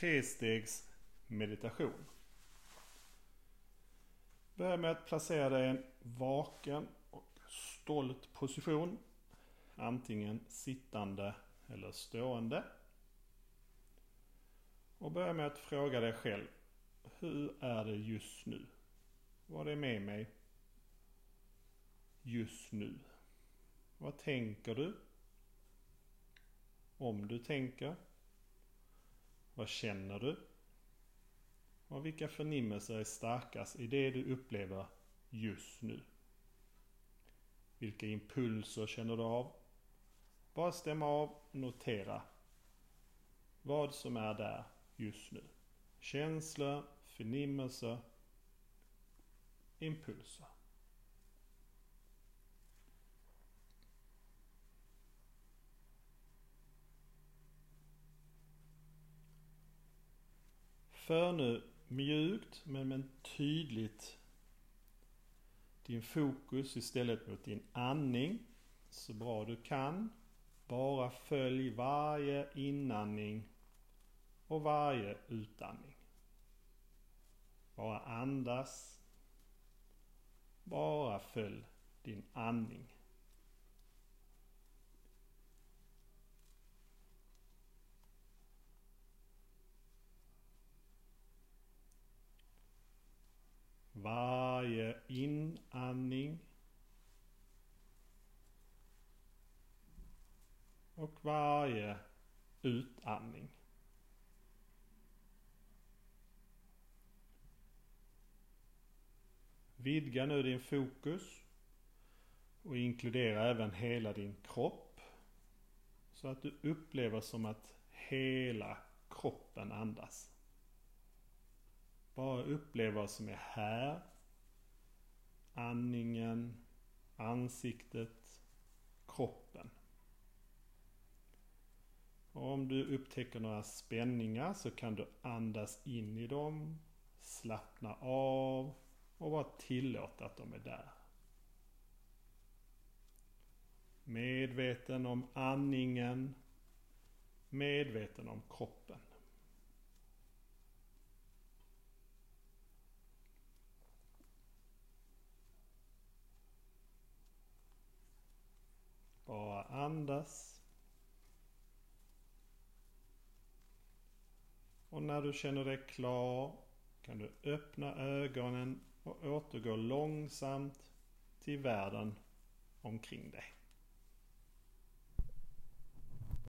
trestegs meditation. Börja med att placera dig i en vaken och stolt position. Antingen sittande eller stående. Och börja med att fråga dig själv. Hur är det just nu? Vad är med mig just nu? Vad tänker du? Om du tänker? Vad känner du? Och vilka förnimmelser är starkast i det du upplever just nu? Vilka impulser känner du av? Bara stämma av och notera vad som är där just nu. Känslor, förnimmelser, impulser. För nu mjukt men, men tydligt din fokus istället mot din andning så bra du kan. Bara följ varje inandning och varje utandning. Bara andas. Bara följ din andning. Varje inandning och varje utandning. Vidga nu din fokus och inkludera även hela din kropp. Så att du upplever som att hela kroppen andas. Bara uppleva vad som är här. Andningen, ansiktet, kroppen. Och om du upptäcker några spänningar så kan du andas in i dem, slappna av och bara tillåta att de är där. Medveten om andningen, medveten om kroppen. Bara andas. Och när du känner dig klar kan du öppna ögonen och återgå långsamt till världen omkring dig.